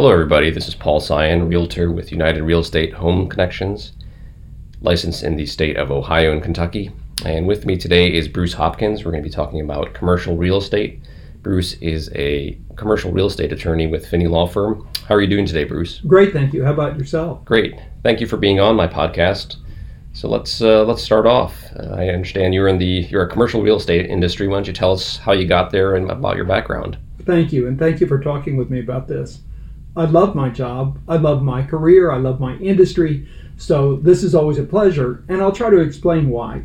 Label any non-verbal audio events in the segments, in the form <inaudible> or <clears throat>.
Hello, everybody. This is Paul Cyan, Realtor with United Real Estate Home Connections, licensed in the state of Ohio and Kentucky. And with me today is Bruce Hopkins. We're going to be talking about commercial real estate. Bruce is a commercial real estate attorney with Finney Law Firm. How are you doing today, Bruce? Great, thank you. How about yourself? Great. Thank you for being on my podcast. So let's uh, let's start off. Uh, I understand you're in the you're a commercial real estate industry. Why don't you tell us how you got there and about your background? Thank you, and thank you for talking with me about this. I love my job. I love my career. I love my industry. So this is always a pleasure, and I'll try to explain why.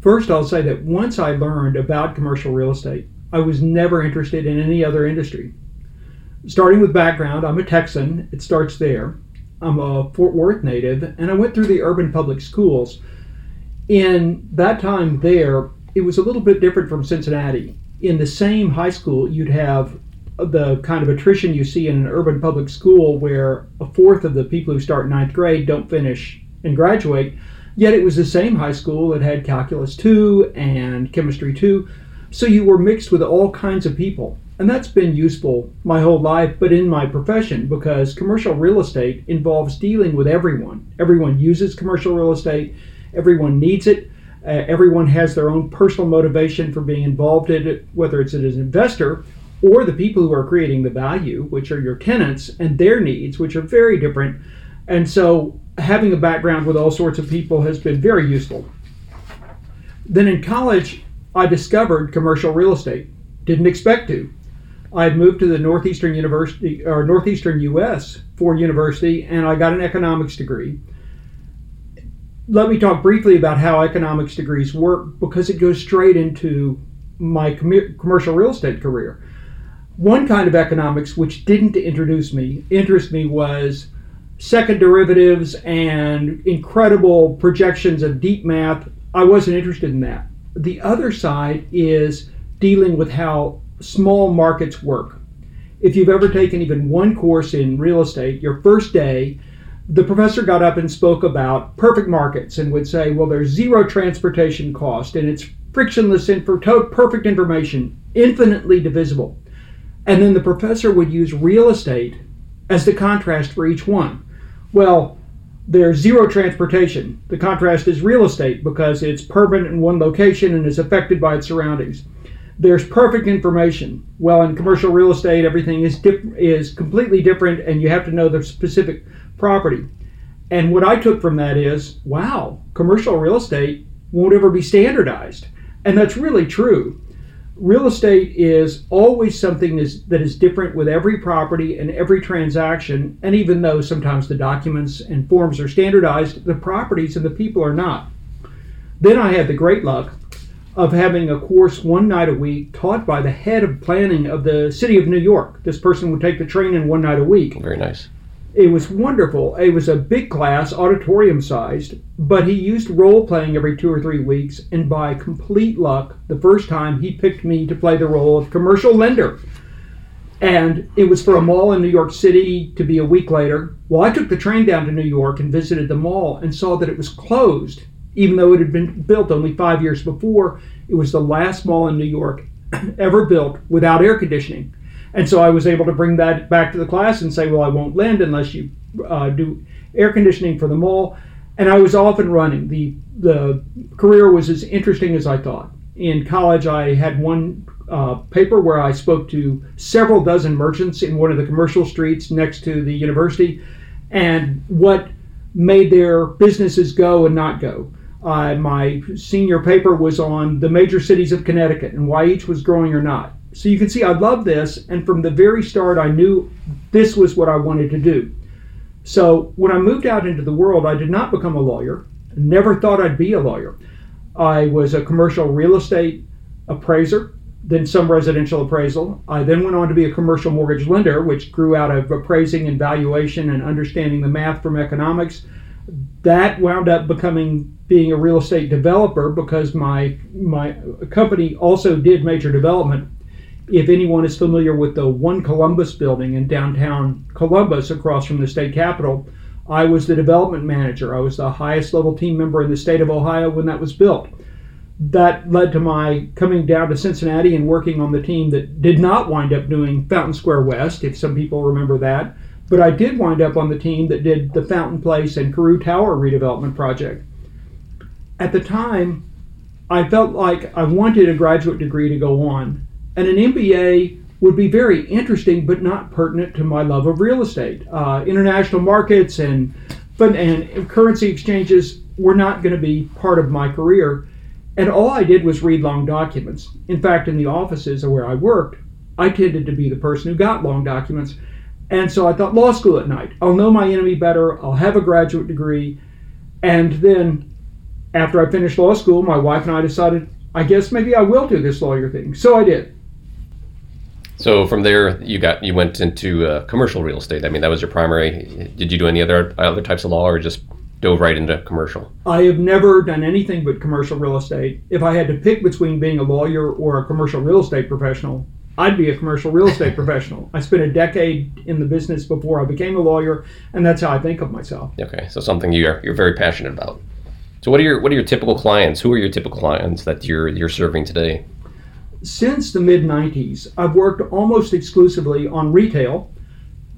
First, I'll say that once I learned about commercial real estate, I was never interested in any other industry. Starting with background, I'm a Texan. It starts there. I'm a Fort Worth native, and I went through the urban public schools. In that time there, it was a little bit different from Cincinnati. In the same high school, you'd have the kind of attrition you see in an urban public school where a fourth of the people who start ninth grade don't finish and graduate. Yet it was the same high school that had calculus 2 and chemistry 2. So you were mixed with all kinds of people. And that's been useful my whole life, but in my profession, because commercial real estate involves dealing with everyone. Everyone uses commercial real estate, everyone needs it, uh, everyone has their own personal motivation for being involved in it, whether it's as an investor or the people who are creating the value, which are your tenants, and their needs, which are very different. And so having a background with all sorts of people has been very useful. Then in college, I discovered commercial real estate. Didn't expect to. I had moved to the Northeastern University or Northeastern US for university, and I got an economics degree. Let me talk briefly about how economics degrees work because it goes straight into my com- commercial real estate career. One kind of economics which didn't introduce me, interest me was second derivatives and incredible projections of deep math. I wasn't interested in that. The other side is dealing with how small markets work. If you've ever taken even one course in real estate, your first day, the professor got up and spoke about perfect markets and would say, well, there's zero transportation cost and it's frictionless, info, perfect information, infinitely divisible. And then the professor would use real estate as the contrast for each one. Well, there's zero transportation. The contrast is real estate because it's permanent in one location and is affected by its surroundings. There's perfect information. Well, in commercial real estate, everything is dip- is completely different, and you have to know the specific property. And what I took from that is, wow, commercial real estate won't ever be standardized, and that's really true real estate is always something that is different with every property and every transaction. And even though sometimes the documents and forms are standardized, the properties and the people are not. Then I had the great luck of having a course one night a week taught by the head of planning of the city of New York. This person would take the train in one night a week. Very nice. It was wonderful. It was a big class, auditorium sized, but he used role playing every two or three weeks. And by complete luck, the first time he picked me to play the role of commercial lender. And it was for a mall in New York City to be a week later. Well, I took the train down to New York and visited the mall and saw that it was closed, even though it had been built only five years before. It was the last mall in New York <clears throat> ever built without air conditioning. And so I was able to bring that back to the class and say, well, I won't lend unless you uh, do air conditioning for the mall. And I was off and running. The, the career was as interesting as I thought. In college, I had one uh, paper where I spoke to several dozen merchants in one of the commercial streets next to the university and what made their businesses go and not go. Uh, my senior paper was on the major cities of Connecticut and why each was growing or not. So you can see I love this, and from the very start, I knew this was what I wanted to do. So when I moved out into the world, I did not become a lawyer. Never thought I'd be a lawyer. I was a commercial real estate appraiser, then some residential appraisal. I then went on to be a commercial mortgage lender, which grew out of appraising and valuation and understanding the math from economics. That wound up becoming being a real estate developer because my my company also did major development if anyone is familiar with the One Columbus building in downtown Columbus across from the state capitol, I was the development manager. I was the highest level team member in the state of Ohio when that was built. that led to my coming down to Cincinnati and working on the team that did not wind up doing Fountain Square West, if some people remember that. But I did wind up on the team that did the Fountain Place and Carew Tower redevelopment project. At the time, I felt like I wanted a graduate degree to go on, and an MBA would be very interesting, but not pertinent to my love of real estate. Uh, international markets and and currency exchanges were not going to be part of my career. And all I did was read long documents. In fact, in the offices where I worked, I tended to be the person who got long documents. And so I thought, law school at night. I'll know my enemy better. I'll have a graduate degree. And then after I finished law school, my wife and I decided, I guess maybe I will do this lawyer thing. So I did. So from there, you got you went into uh, commercial real estate. I mean, that was your primary. Did you do any other other types of law, or just dove right into commercial? I have never done anything but commercial real estate. If I had to pick between being a lawyer or a commercial real estate professional, I'd be a commercial real estate <laughs> professional. I spent a decade in the business before I became a lawyer, and that's how I think of myself. Okay, so something you're you're very passionate about. So what are your what are your typical clients? Who are your typical clients that you're you're serving today? Since the mid 90s, I've worked almost exclusively on retail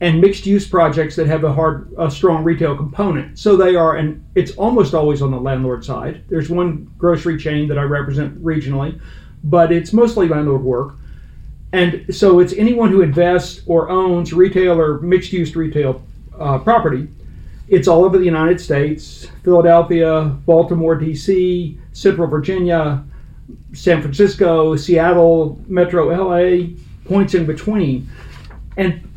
and mixed use projects that have a hard a strong retail component. So they are and it's almost always on the landlord side. There's one grocery chain that I represent regionally, but it's mostly landlord work. And so it's anyone who invests or owns retail or mixed use retail uh, property it's all over the United States Philadelphia, Baltimore, D.C., Central Virginia, San Francisco, Seattle, Metro LA, points in between. And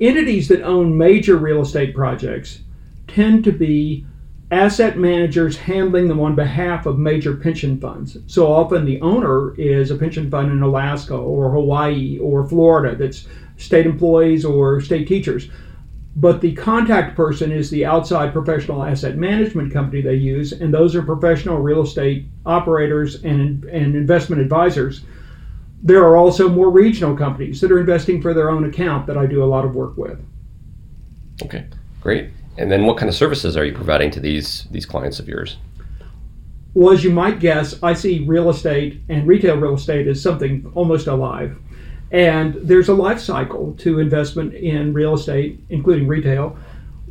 entities that own major real estate projects tend to be asset managers handling them on behalf of major pension funds. So often the owner is a pension fund in Alaska or Hawaii or Florida that's state employees or state teachers but the contact person is the outside professional asset management company they use, and those are professional real estate operators and, and investment advisors. There are also more regional companies that are investing for their own account that I do a lot of work with. Okay, great. And then what kind of services are you providing to these these clients of yours? Well, as you might guess, I see real estate and retail real estate as something almost alive. And there's a life cycle to investment in real estate, including retail,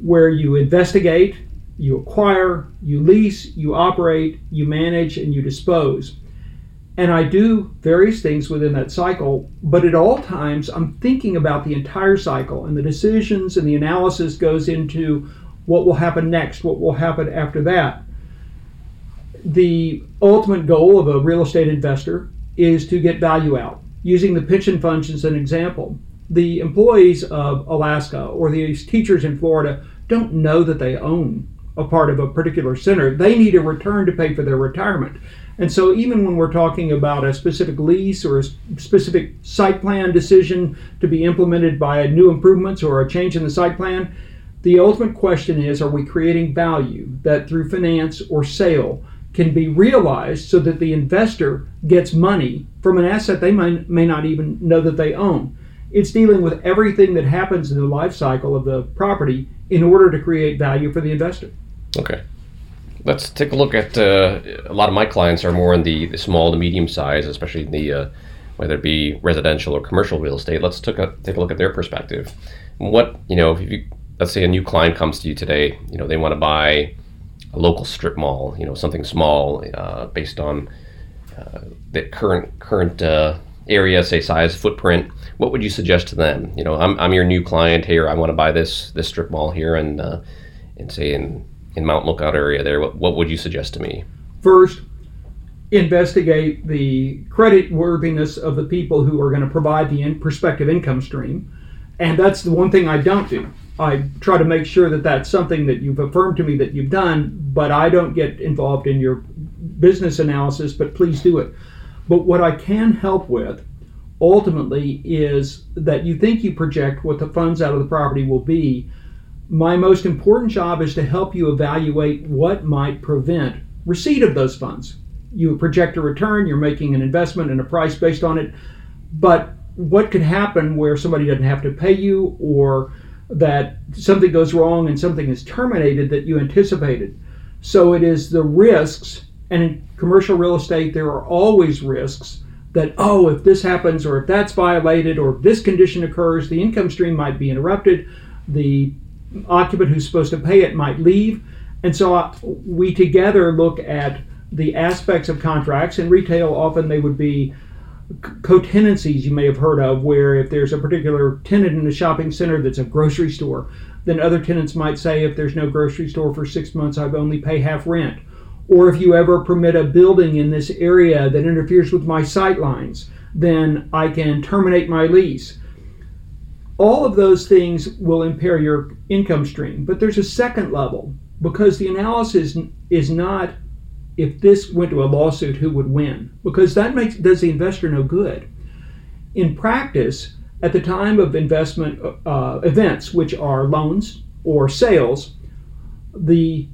where you investigate, you acquire, you lease, you operate, you manage, and you dispose. And I do various things within that cycle, but at all times I'm thinking about the entire cycle, and the decisions and the analysis goes into what will happen next, what will happen after that. The ultimate goal of a real estate investor is to get value out using the pension funds as an example, the employees of Alaska or these teachers in Florida don't know that they own a part of a particular center. They need a return to pay for their retirement. And so, even when we're talking about a specific lease or a specific site plan decision to be implemented by new improvements or a change in the site plan, the ultimate question is are we creating value that through finance or sale can be realized so that the investor gets money from an asset they may, may not even know that they own. It's dealing with everything that happens in the life cycle of the property in order to create value for the investor. Okay. Let's take a look at uh, a lot of my clients are more in the, the small to medium size, especially in the uh, whether it be residential or commercial real estate. Let's take a, take a look at their perspective. What you know, if you let's say a new client comes to you today, you know they want to buy a local strip mall, you know, something small uh, based on uh, the current current uh, area, say size, footprint. What would you suggest to them? You know, I'm, I'm your new client here. I want to buy this this strip mall here, and uh, and say in in Mount Lookout area there. What, what would you suggest to me? First, investigate the credit worthiness of the people who are going to provide the in prospective income stream, and that's the one thing I don't do. I try to make sure that that's something that you've affirmed to me that you've done, but I don't get involved in your business analysis, but please do it. But what I can help with ultimately is that you think you project what the funds out of the property will be. My most important job is to help you evaluate what might prevent receipt of those funds. You project a return, you're making an investment and a price based on it, but what could happen where somebody doesn't have to pay you or that something goes wrong and something is terminated that you anticipated. So it is the risks And in commercial real estate, there are always risks that, oh, if this happens or if that's violated or if this condition occurs, the income stream might be interrupted. The occupant who's supposed to pay it might leave. And so uh, we together look at the aspects of contracts. In retail, often they would be co-tenancies you may have heard of where if there's a particular tenant in a shopping center that's a grocery store then other tenants might say if there's no grocery store for six months i only pay half rent. Or if you ever permit a building in this area that interferes with my sight lines then i can terminate my lease. All of those things will impair your income stream. But there's a second level because the analysis is not if this went to a lawsuit, who would win? Because that makes does the investor no good. In practice, at the time of investment uh, events, which are loans or sales, the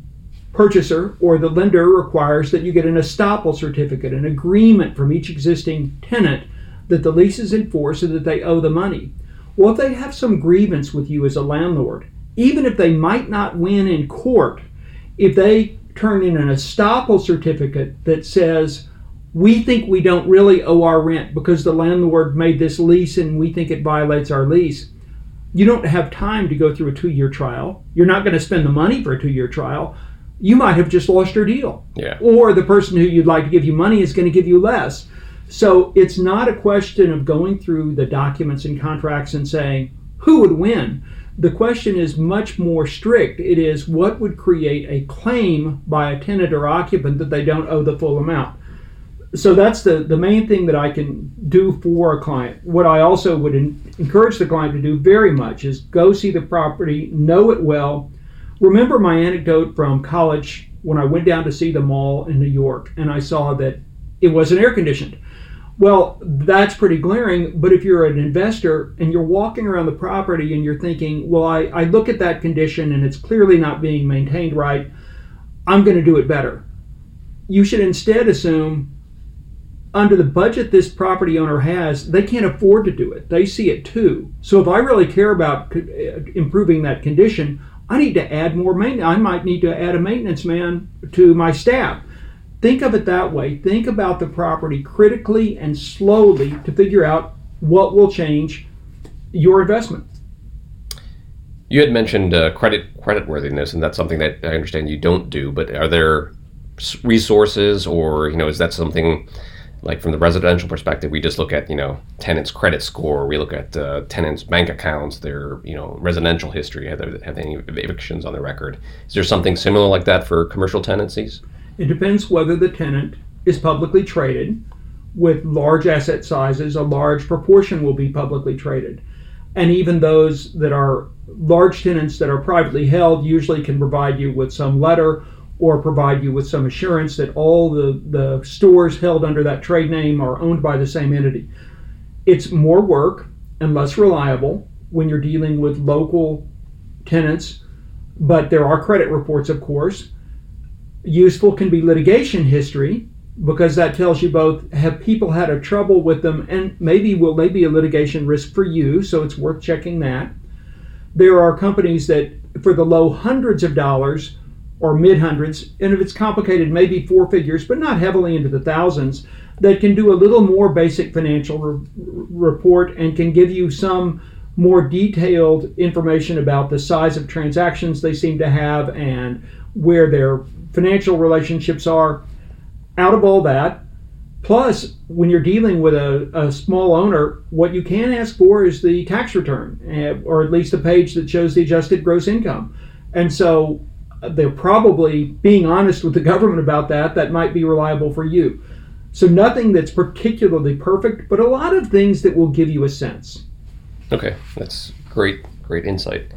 purchaser or the lender requires that you get an estoppel certificate, an agreement from each existing tenant that the lease is enforced and that they owe the money. Well, if they have some grievance with you as a landlord, even if they might not win in court, if they turn in an estoppel certificate that says, we think we don't really owe our rent because the landlord made this lease and we think it violates our lease. You don't have time to go through a two year trial. You're not going to spend the money for a two year trial. You might have just lost your deal. Yeah. Or the person who you'd like to give you money is going to give you less. So it's not a question of going through the documents and contracts and saying who would win the question is much more strict. It is what would create a claim by a tenant or occupant that they don't owe the full amount. So that's the, the main thing that I can do for a client. What I also would in, encourage the client to do very much is go see the property, know it well. Remember my anecdote from college when I went down to see the mall in New York and I saw that it wasn't air conditioned. Well, that's pretty glaring. But if you're an investor and you're walking around the property and you're thinking, well, I, I look at that condition and it's clearly not being maintained right, I'm going to do it better. You should instead assume under the budget this property owner has, they can't afford to do it. They see it too. So if I really care about uh, improving that condition, I need to add more maintenance. I might need to add a maintenance man to my staff. Think of it that way. Think about the property critically and slowly to figure out what will change your investment. You had mentioned uh, credit credit worthiness, and that's something that I understand you don't do. But are there resources, or you know, is that something like from the residential perspective? We just look at you know tenants' credit score. We look at uh, tenants' bank accounts, their you know residential history. Have they, have any evictions on their record? Is there something similar like that for commercial tenancies? It depends whether the tenant is publicly traded. With large asset sizes, a large proportion will be publicly traded. And even those that are large tenants that are privately held usually can provide you with some letter or provide you with some assurance that all the, the stores held under that trade name are owned by the same entity. It's more work and less reliable when you're dealing with local tenants, but there are credit reports, of course. Useful can be litigation history because that tells you both have people had a trouble with them and maybe will they be a litigation risk for you, so it's worth checking that. There are companies that for the low hundreds of dollars or mid hundreds, and if it's complicated, maybe four figures, but not heavily into the thousands, that can do a little more basic financial re- report and can give you some more detailed information about the size of transactions they seem to have and where their financial relationships are. Out of all that, plus when you're dealing with a, a small owner, what you can ask for is the tax return, eh, or at least a page that shows the adjusted gross income. And so uh, they're probably being honest with the government about that. That might be reliable for you. So nothing that's particularly perfect, but a lot of things that will give you a sense. Okay, that's great, great insight.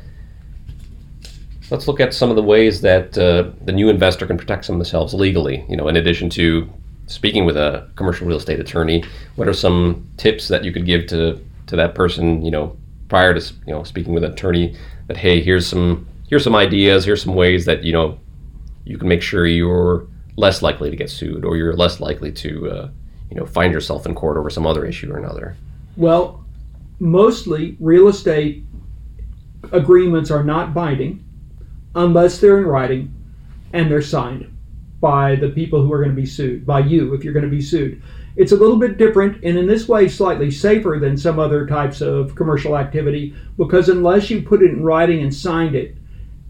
Let's look at some of the ways that uh, the new investor can protect themselves legally. You know, in addition to speaking with a commercial real estate attorney, what are some tips that you could give to to that person? You know, prior to you know speaking with an attorney, that hey, here's some here's some ideas, here's some ways that you know you can make sure you're less likely to get sued, or you're less likely to uh, you know find yourself in court over some other issue or another. Well, mostly real estate agreements are not binding unless they're in writing and they're signed. by the people who are going to be sued, by you if you're going to be sued. It's a little bit different and in this way slightly safer than some other types of commercial activity because unless you put it in writing and signed it,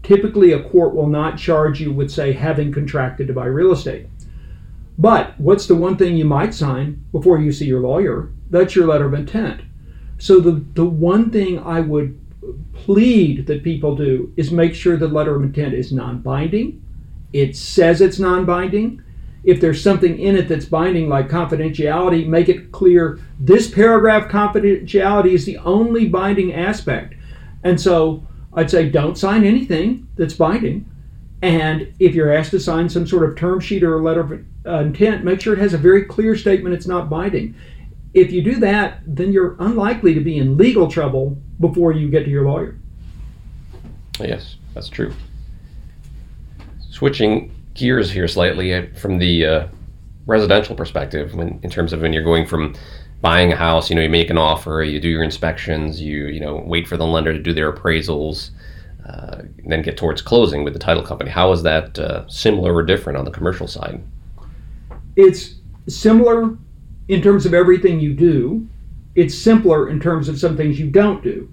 typically a court will not charge you with, say, having contracted to buy real estate. But what's the one thing you might sign before you see your lawyer? That's your letter of intent. So the, the one thing I would plead that people do is make sure the letter of intent is non binding. It says it's non binding. If there's something in it that's binding, like confidentiality, make it clear this paragraph confidentiality is the only binding aspect. And so I'd say don't sign anything that's binding. And if you're asked to sign some sort of term sheet or a letter of intent, make sure it has a very clear statement it's not binding. If you do that, then you're unlikely to be in legal trouble before you get to your lawyer. Yes, that's true. Switching gears here slightly uh, from the uh, residential perspective, when, in terms of when you're going from buying a house, you know, you make an offer, you do your inspections, you you know, wait for the lender to do their appraisals, uh, then get towards closing with the title company. How is that uh, similar or different on the commercial side? It's similar in terms of everything you do. It's simpler in terms of some things you don't do.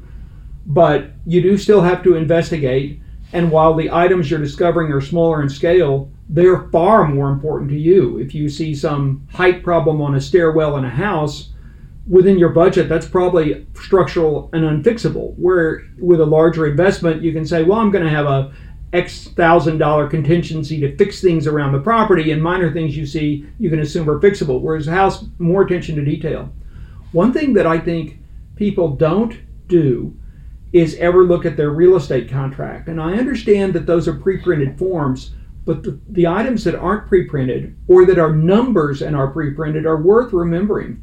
But you do still have to investigate. And while the items you're discovering are smaller in scale, they're far more important to you. If you see some height problem on a stairwell in a house, within your budget, that's probably structural and unfixable. Where with a larger investment, you can say, well, I'm going to have a X thousand dollar contingency to fix things around the property, and minor things you see you can assume are fixable. Whereas a house, more attention to detail. One thing that I think people don't do is ever look at their real estate contract. And I understand that those are pre printed forms, but the, the items that aren't pre printed or that are numbers and are pre printed are worth remembering.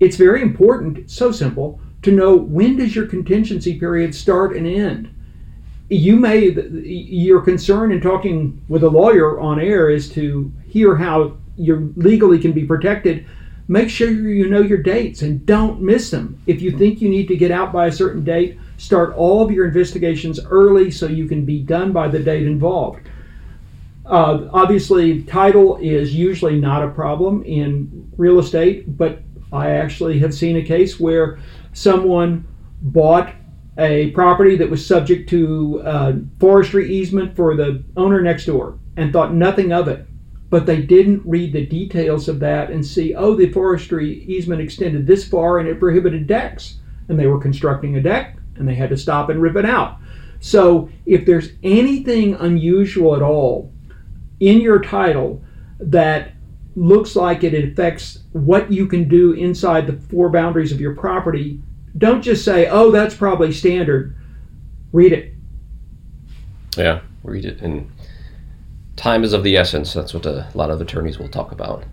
It's very important, so simple, to know when does your contingency period start and end you may your concern in talking with a lawyer on air is to hear how you legally can be protected. Make sure you know your dates and don't miss them. If you think you need to get out by a certain date start all of your investigations early so you can be done by the date involved. Uh, obviously title is usually not a problem in real estate but i actually have seen a case where someone bought a property that was subject to uh, forestry easement for the owner next door and thought nothing of it. But they didn't read the details of that and see, oh, the forestry easement extended this far and it prohibited decks. And they were constructing a deck and they had to stop and rip it out. So if there's anything unusual at all in your title that looks like it affects what you can do inside the four boundaries of your property, don't just say, "Oh, that's probably standard." Read it. Yeah, read it. And time is of the essence. That's what a lot of attorneys will talk about.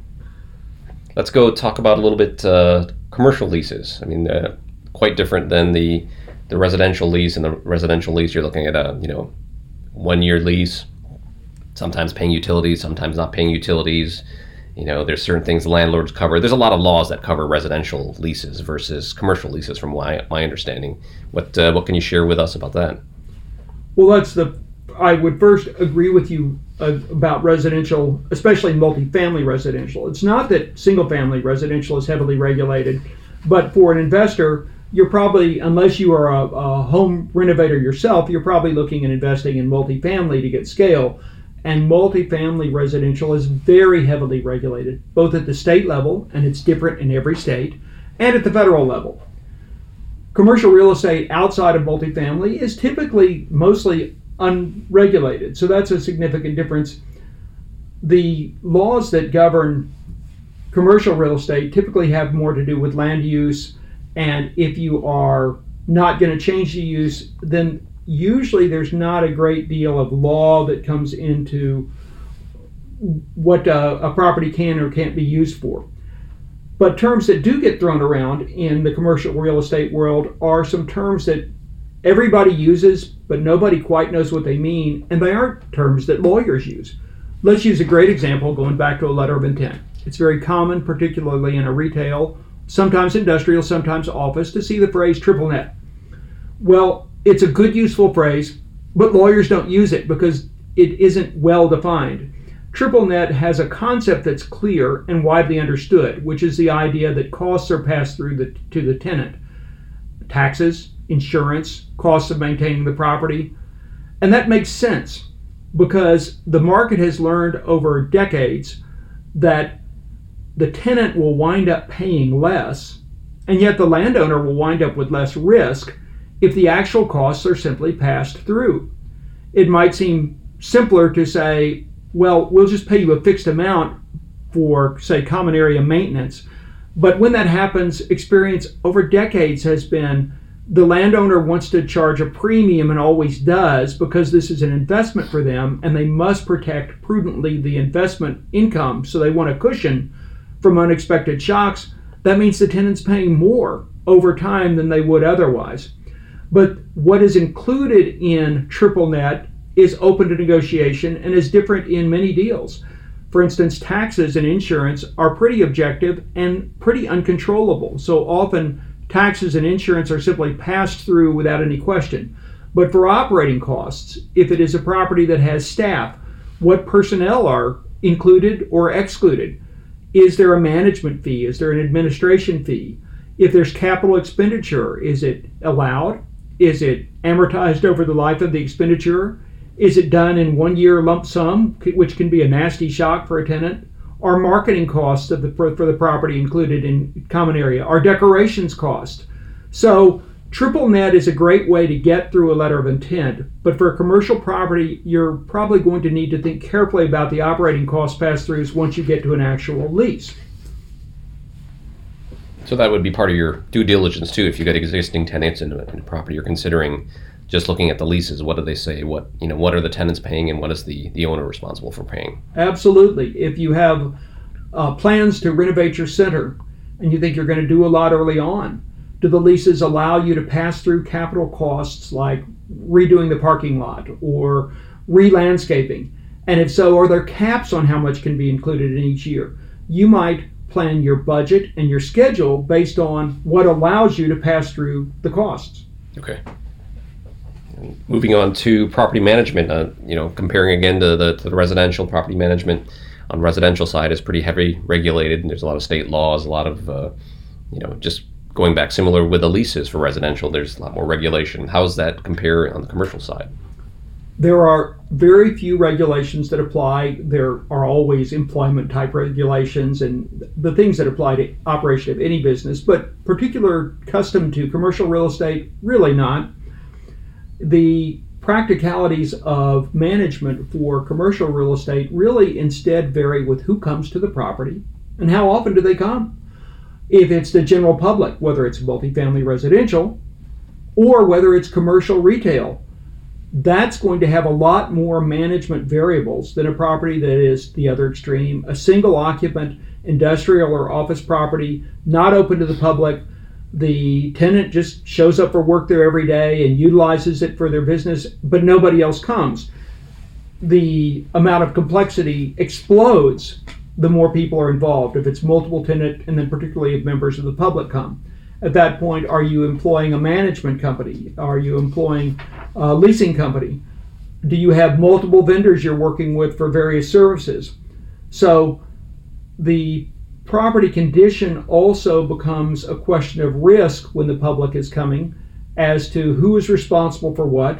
Let's go talk about a little bit uh, commercial leases. I mean, uh, quite different than the the residential lease. And the residential lease, you're looking at a you know one year lease, sometimes paying utilities, sometimes not paying utilities. You know, there's certain things landlords cover. There's a lot of laws that cover residential leases versus commercial leases, from my, my understanding. What uh, what can you share with us about that? Well, that's the. I would first agree with you uh, about residential, especially multifamily residential. It's not that single family residential is heavily regulated, but for an investor, you're probably, unless you are a, a home renovator yourself, you're probably looking at investing in multifamily to get scale and multifamily residential is very heavily regulated, both at the state level, and it's different in every state, and at the federal level. Commercial real estate outside of multifamily is typically mostly unregulated, so that's a significant difference. The laws that govern commercial real estate typically have more to do with land use, and if you are not going to change the use, then usually there's not a great deal of law that comes into what uh, a property can or can't be used for. But terms that do get thrown around in the commercial real estate world are some terms that everybody uses, but nobody quite knows what they mean, and they aren't terms that lawyers use. Let's use a great example going back to a letter of intent. It's very common, particularly in a retail, sometimes industrial, sometimes office, to see the phrase triple net. Well, it's a good, useful phrase, but lawyers don't use it because it isn't well defined. Triple net has a concept that's clear and widely understood, which is the idea that costs are passed through the, to the tenant taxes, insurance, costs of maintaining the property. And that makes sense because the market has learned over decades that the tenant will wind up paying less, and yet the landowner will wind up with less risk if the actual costs are simply passed through. It might seem simpler to say, well, we'll just pay you a fixed amount for, say, common area maintenance. But when that happens, experience over decades has been the landowner wants to charge a premium and always does because this is an investment for them and they must protect prudently the investment income. So they want a cushion from unexpected shocks. That means the tenant's paying more over time than they would otherwise. But what is included in triple net is open to negotiation and is different in many deals. For instance, taxes and insurance are pretty objective and pretty uncontrollable. So often taxes and insurance are simply passed through without any question. But for operating costs, if it is a property that has staff, what personnel are included or excluded? Is there a management fee? Is there an administration fee? If there's capital expenditure, is it allowed? Is it amortized over the life of the expenditure? Is it done in one year lump sum, which can be a nasty shock for a tenant? Are marketing costs of the, for, for the property included in common area? Are decorations cost? So triple net is a great way to get through a letter of intent, but for a commercial property, you're probably going to need to think carefully about the operating cost pass-throughs once you get to an actual lease. So that would be part of your due diligence too. If you got existing tenants in a, in a property, you're considering just looking at the leases. What do they say? What you know? What are the tenants paying, and what is the the owner responsible for paying? Absolutely. If you have uh, plans to renovate your center, and you think you're going to do a lot early on, do the leases allow you to pass through capital costs like redoing the parking lot or re-landscaping? And if so, are there caps on how much can be included in each year? You might plan your budget and your schedule based on what allows you to pass through the costs. Okay. Moving on to property management, uh, you know, comparing again to the, to the residential property management on residential side is pretty heavy regulated. And there's a lot of state laws, a lot of, uh, you know, just going back similar with the leases for residential. There's a lot more regulation. How does that compare on the commercial side? There are very few regulations that apply. There are always employment type regulations and the things that apply to operation of any business, but particular custom to commercial real estate, really not. The practicalities of management for commercial real estate really instead vary with who comes to the property and how often do they come. If it's the general public, whether it's multifamily residential or whether it's commercial retail, that's going to have a lot more management variables than a property that is the other extreme, a single occupant industrial or office property, not open to the public. The tenant just shows up for work there every day and utilizes it for their business, but nobody else comes. The amount of complexity explodes the more people are involved. If it's multiple tenant, and then particularly if members of the public come. At that point, are you employing a management company? Are you employing a leasing company? Do you have multiple vendors you're working with for various services? So the property condition also becomes a question of risk when the public is coming as to who is responsible for what.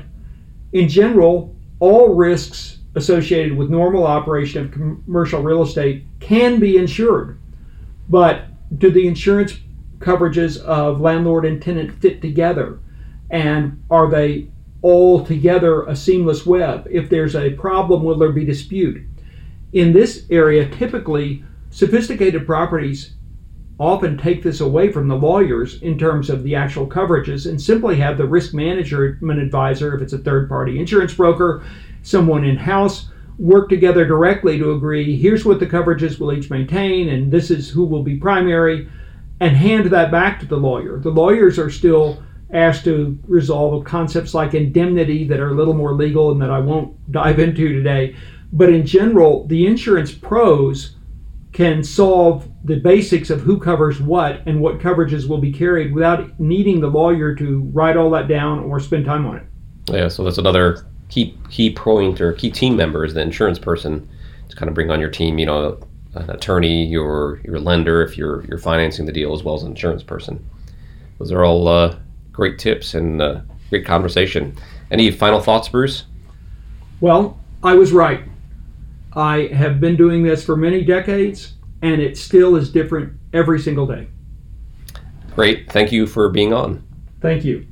In general, all risks associated with normal operation of commercial real estate can be insured. But do the insurance coverages of landlord and tenant fit together? And are they all together a seamless web? If there's a problem, will there be dispute? In this area, typically, sophisticated properties often take this away from the lawyers in terms of the actual coverages and simply have the risk management advisor, if it's a third party insurance broker, someone in house, work together directly to agree here's what the coverages will each maintain and this is who will be primary and hand that back to the lawyer. The lawyers are still asked to resolve concepts like indemnity that are a little more legal and that I won't dive <laughs> into today. But in general, the insurance pros can solve the basics of who covers what and what coverages will be carried without needing the lawyer to write all that down or spend time on it. Yeah, so that's another key key point or key team member is the insurance person to kind of bring on your team. You know, an attorney, your your lender, if you're you're financing the deal, as well as an insurance person. Those are all uh, great tips and uh, great conversation. Any final thoughts, Bruce? Well, I was right. I have been doing this for many decades, and it still is different every single day. Great. Thank you for being on. Thank you.